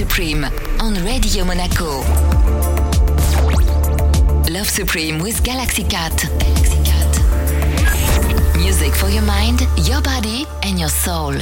Supreme on Radio Monaco. Love Supreme with Galaxy Cat. Galaxy Cat. Music for your mind, your body, and your soul.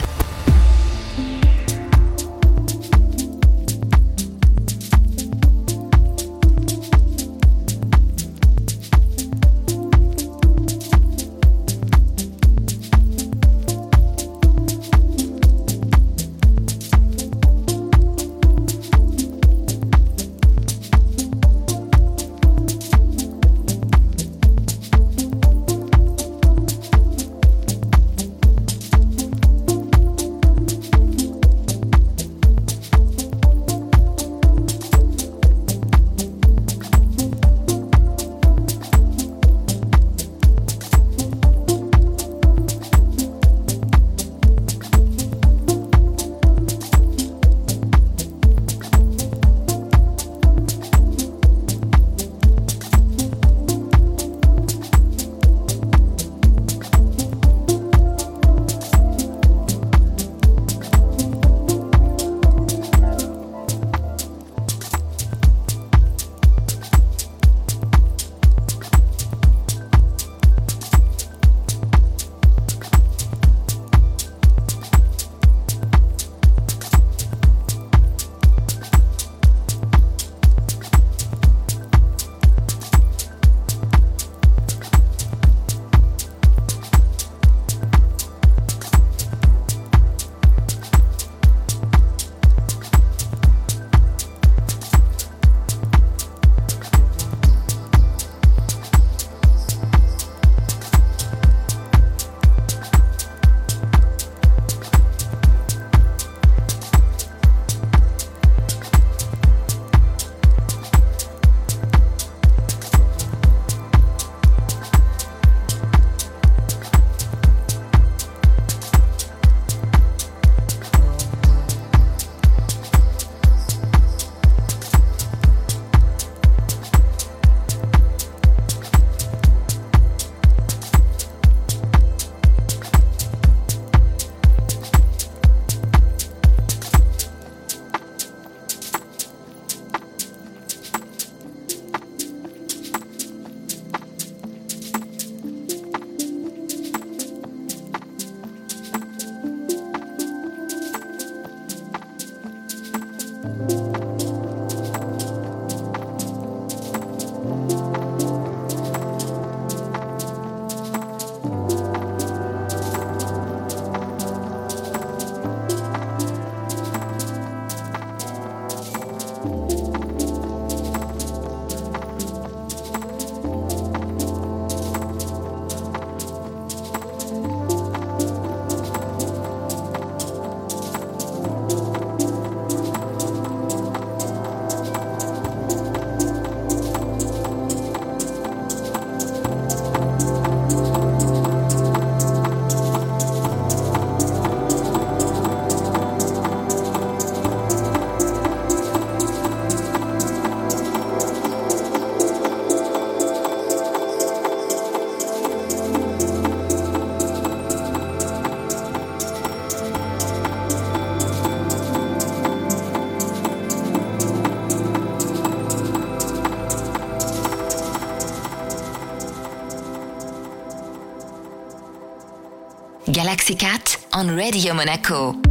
Galaxy Cat on Radio Monaco.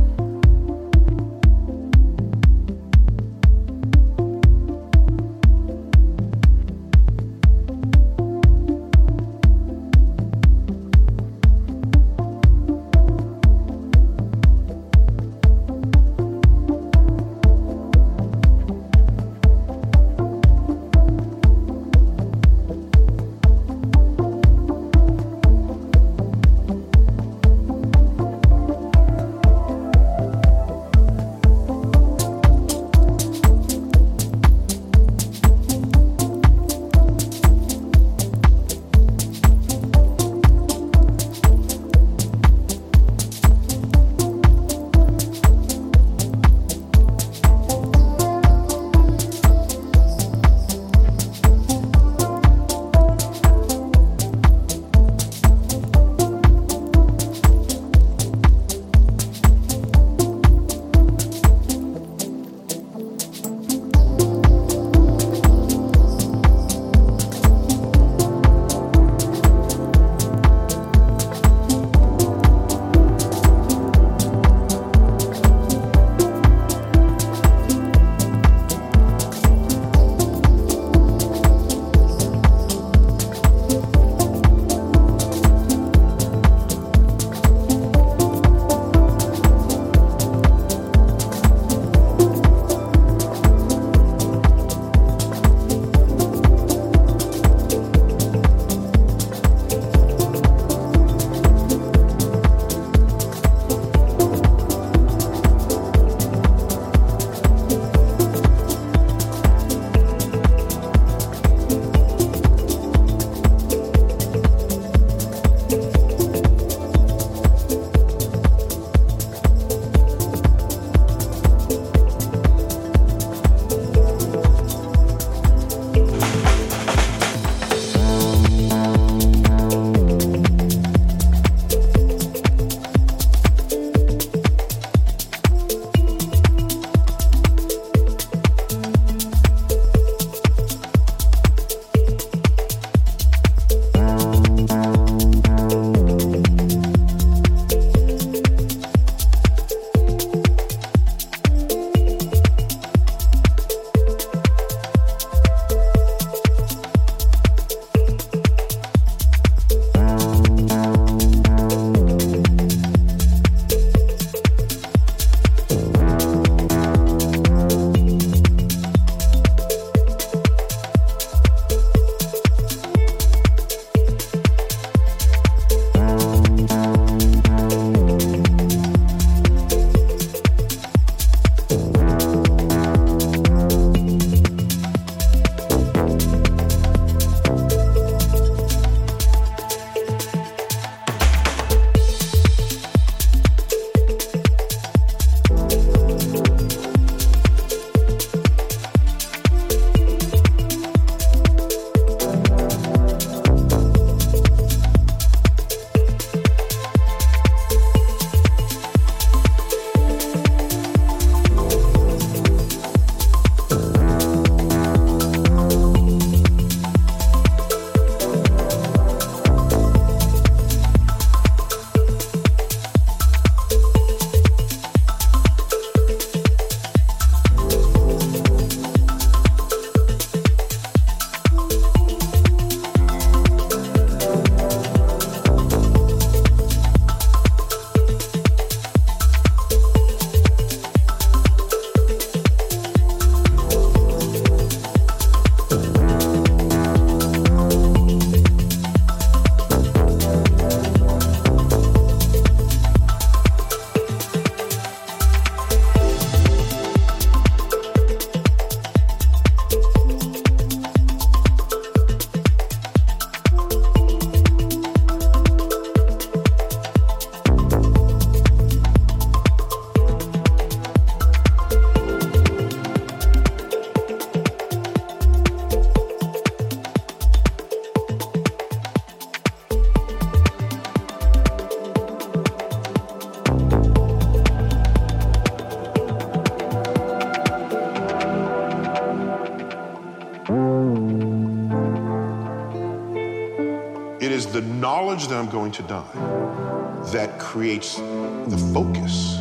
Knowledge that I'm going to die that creates the focus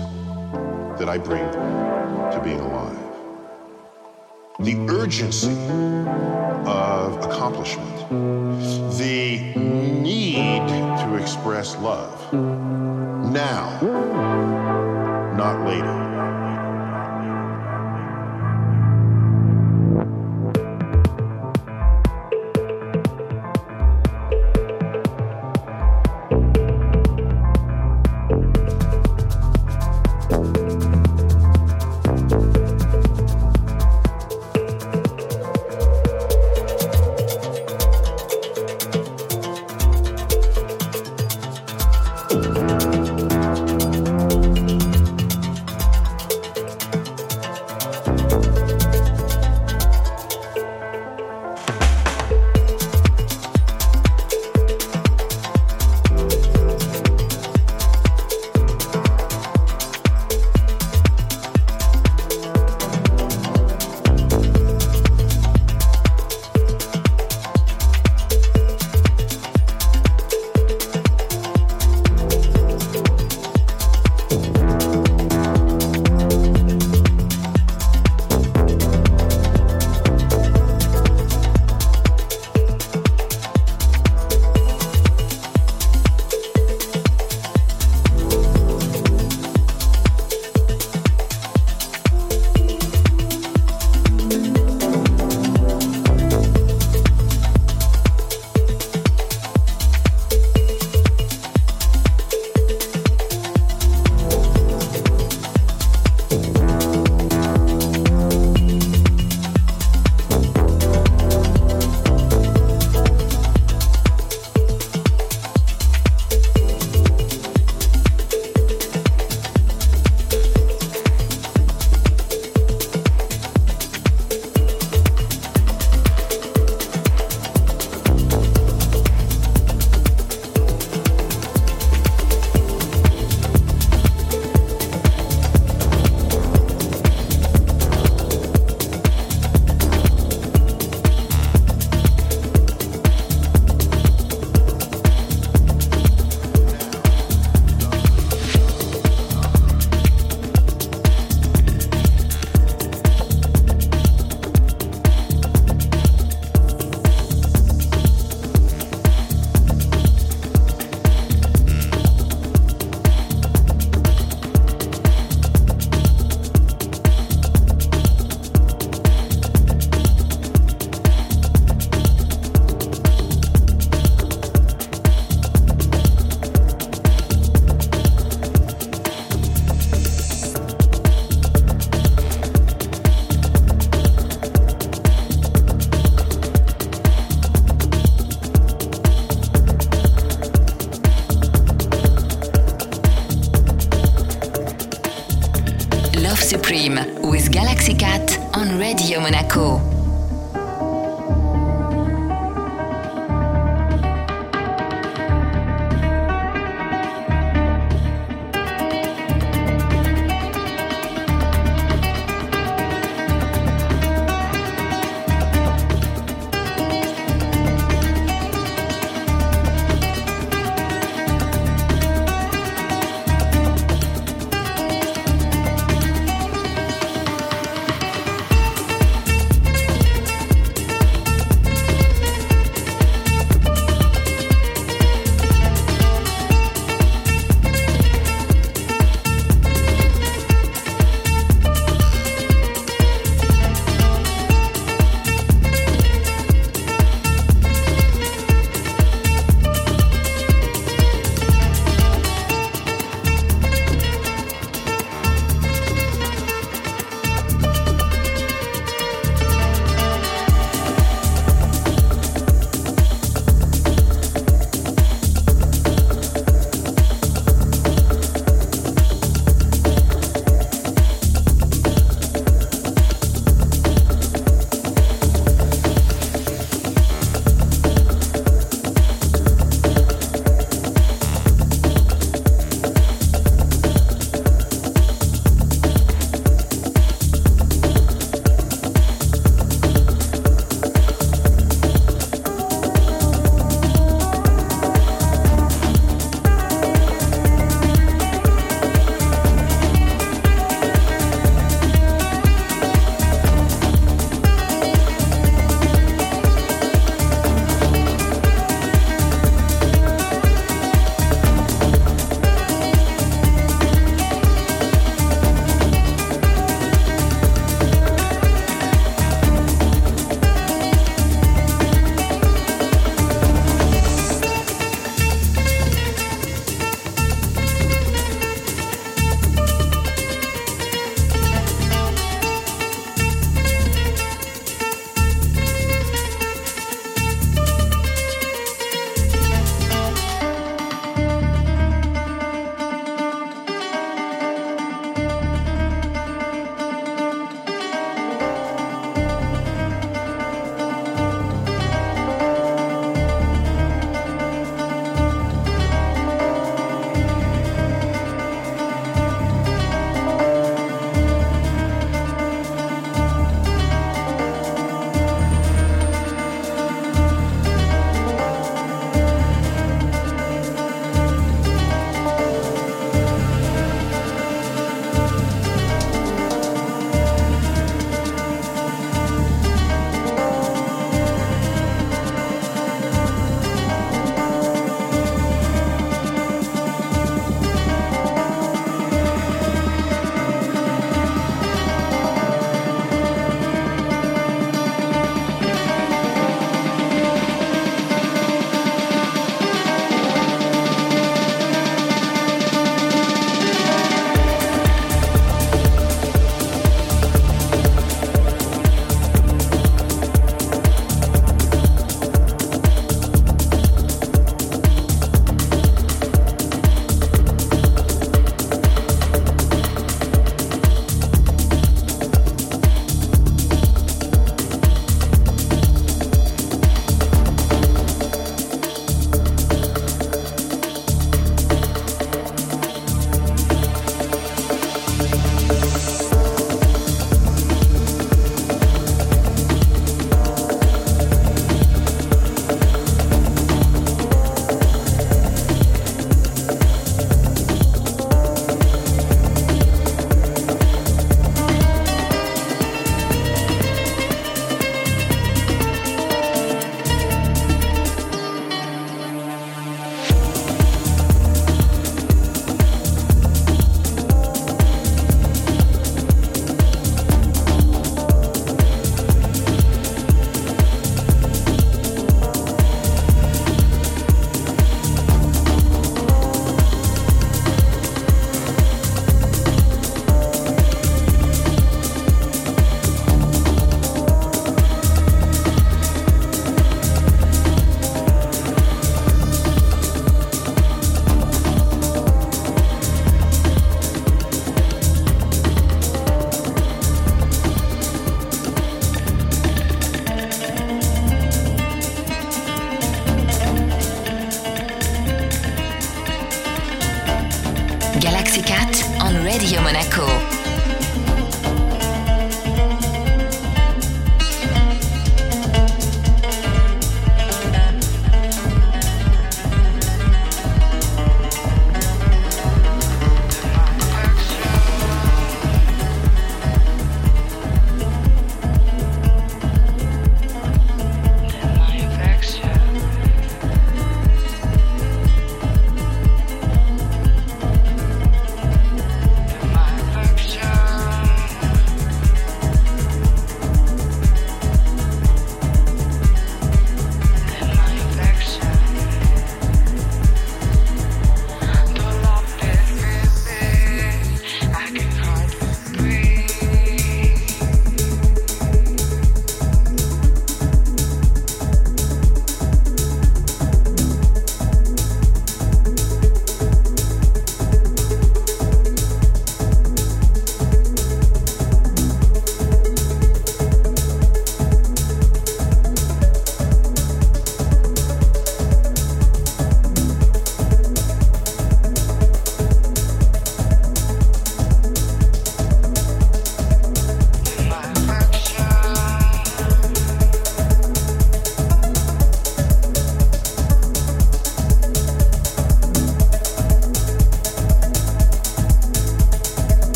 that I bring to being alive. The urgency of accomplishment, the need to express love now, not later.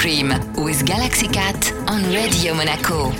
Supreme with Galaxy Cat on Radio Monaco.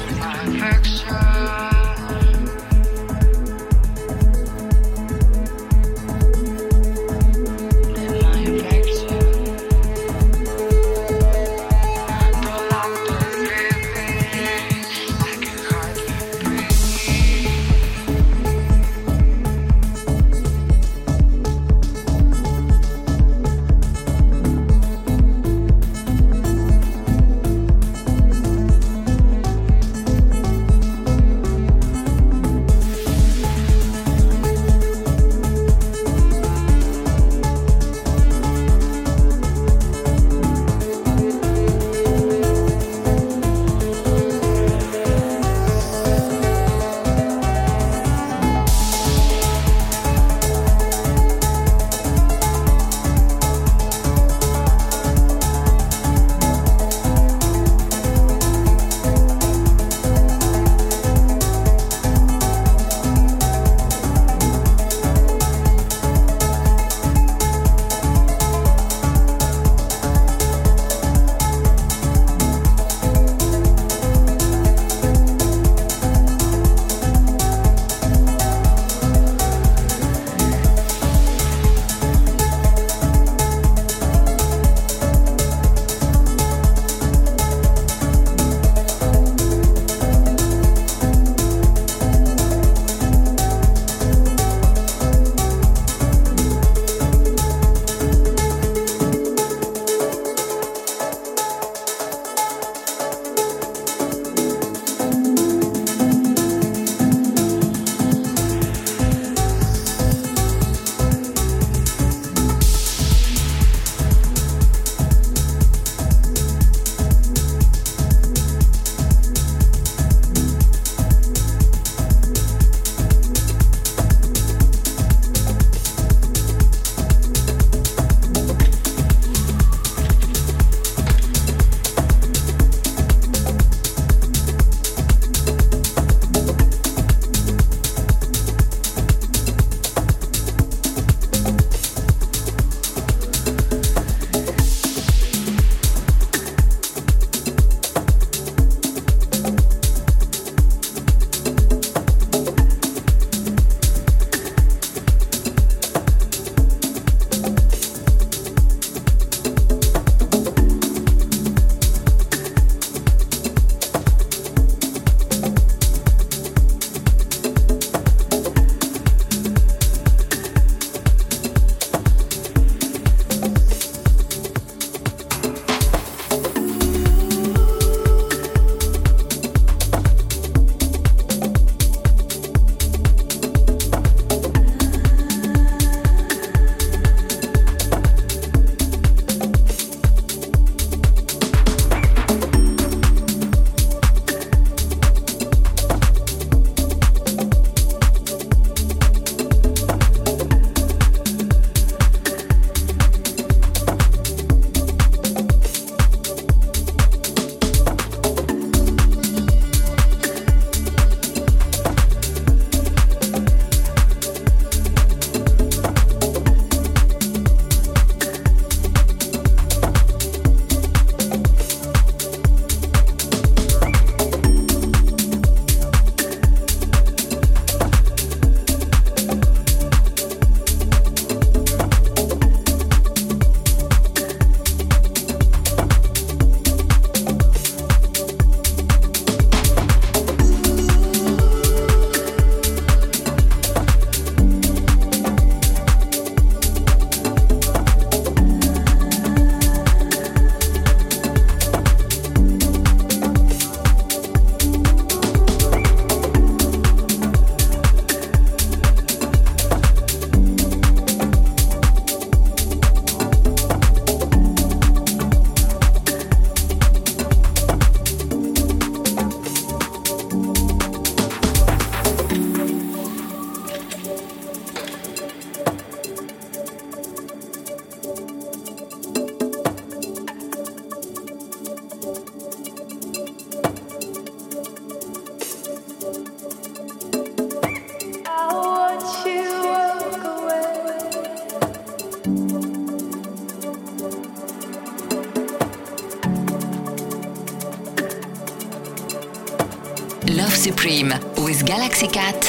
With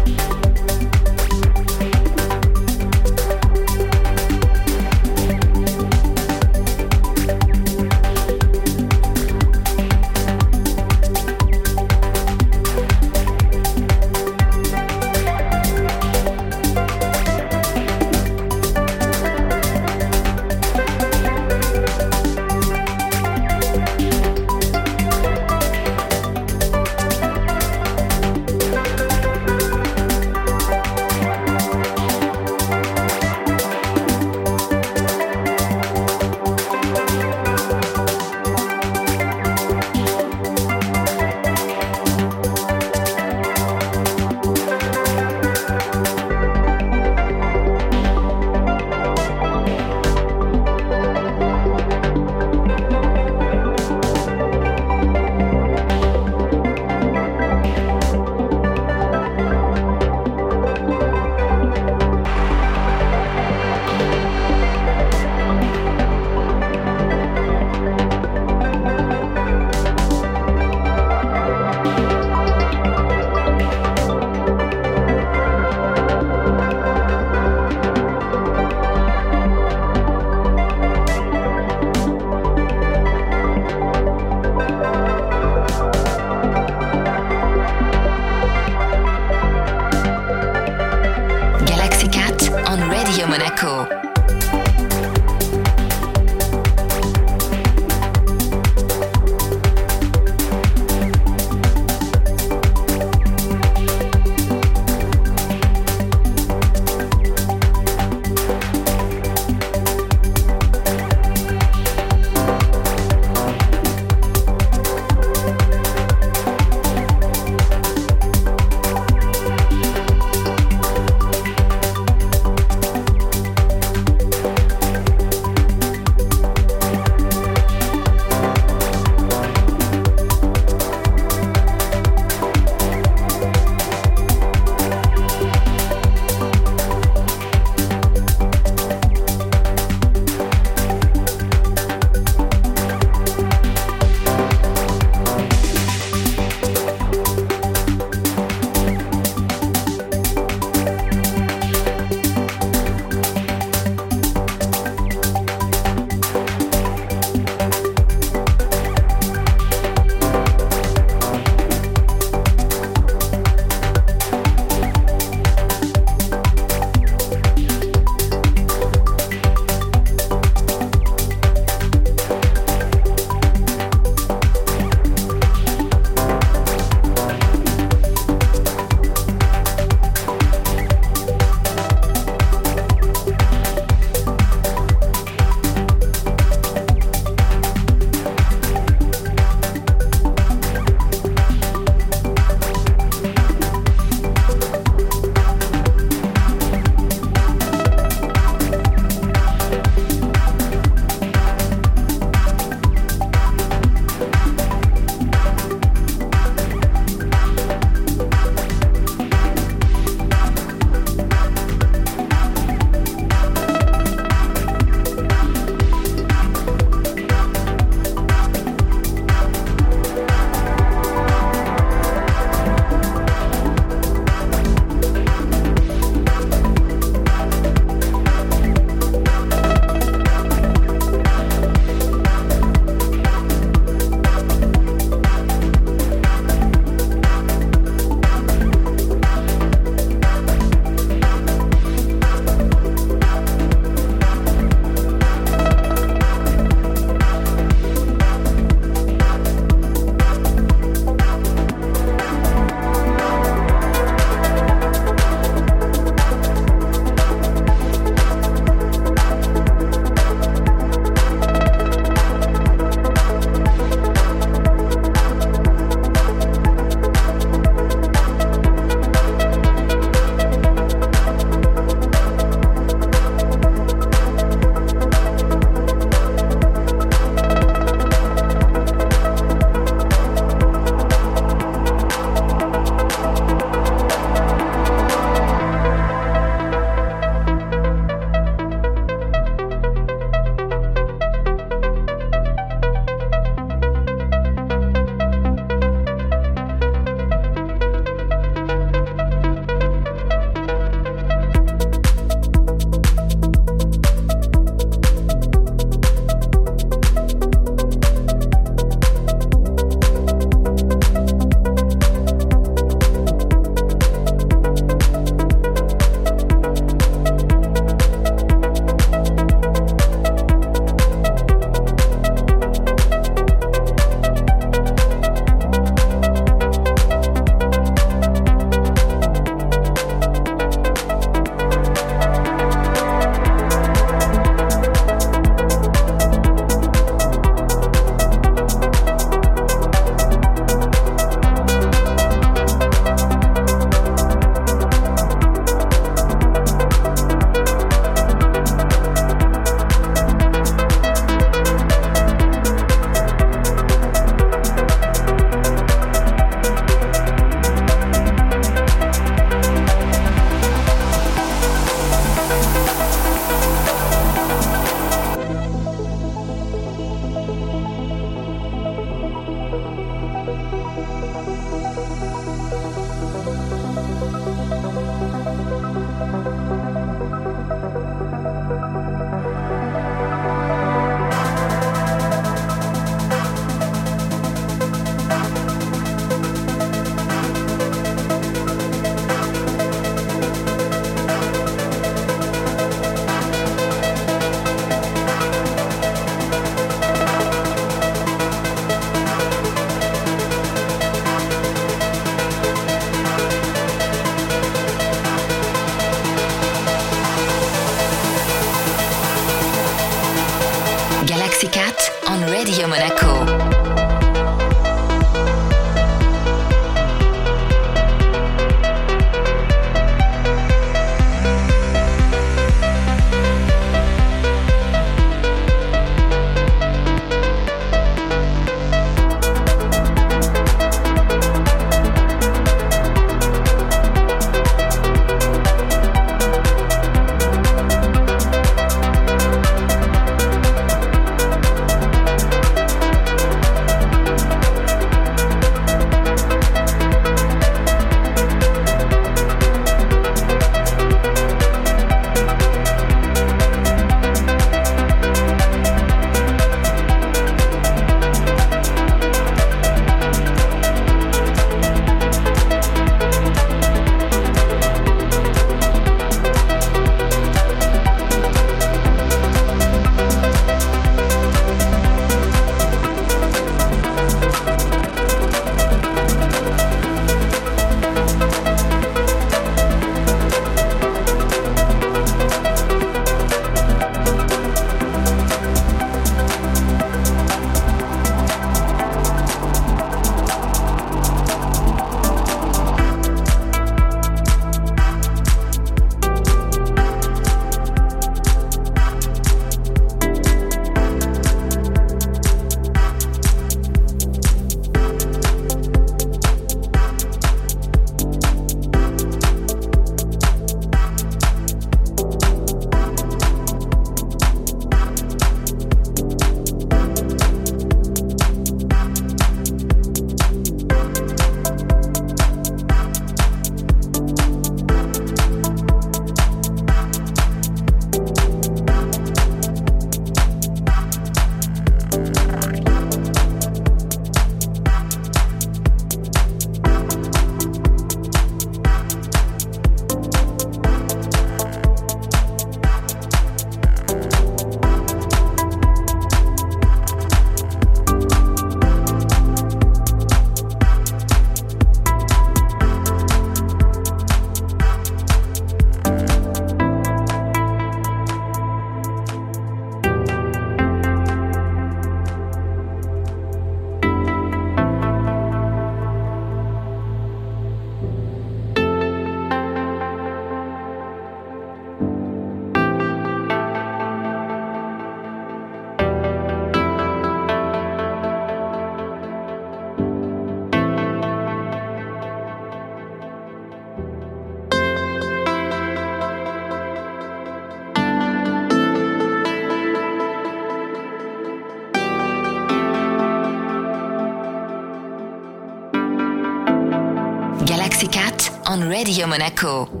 Radio Monaco.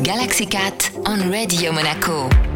Galaxy Cat on Radio Monaco.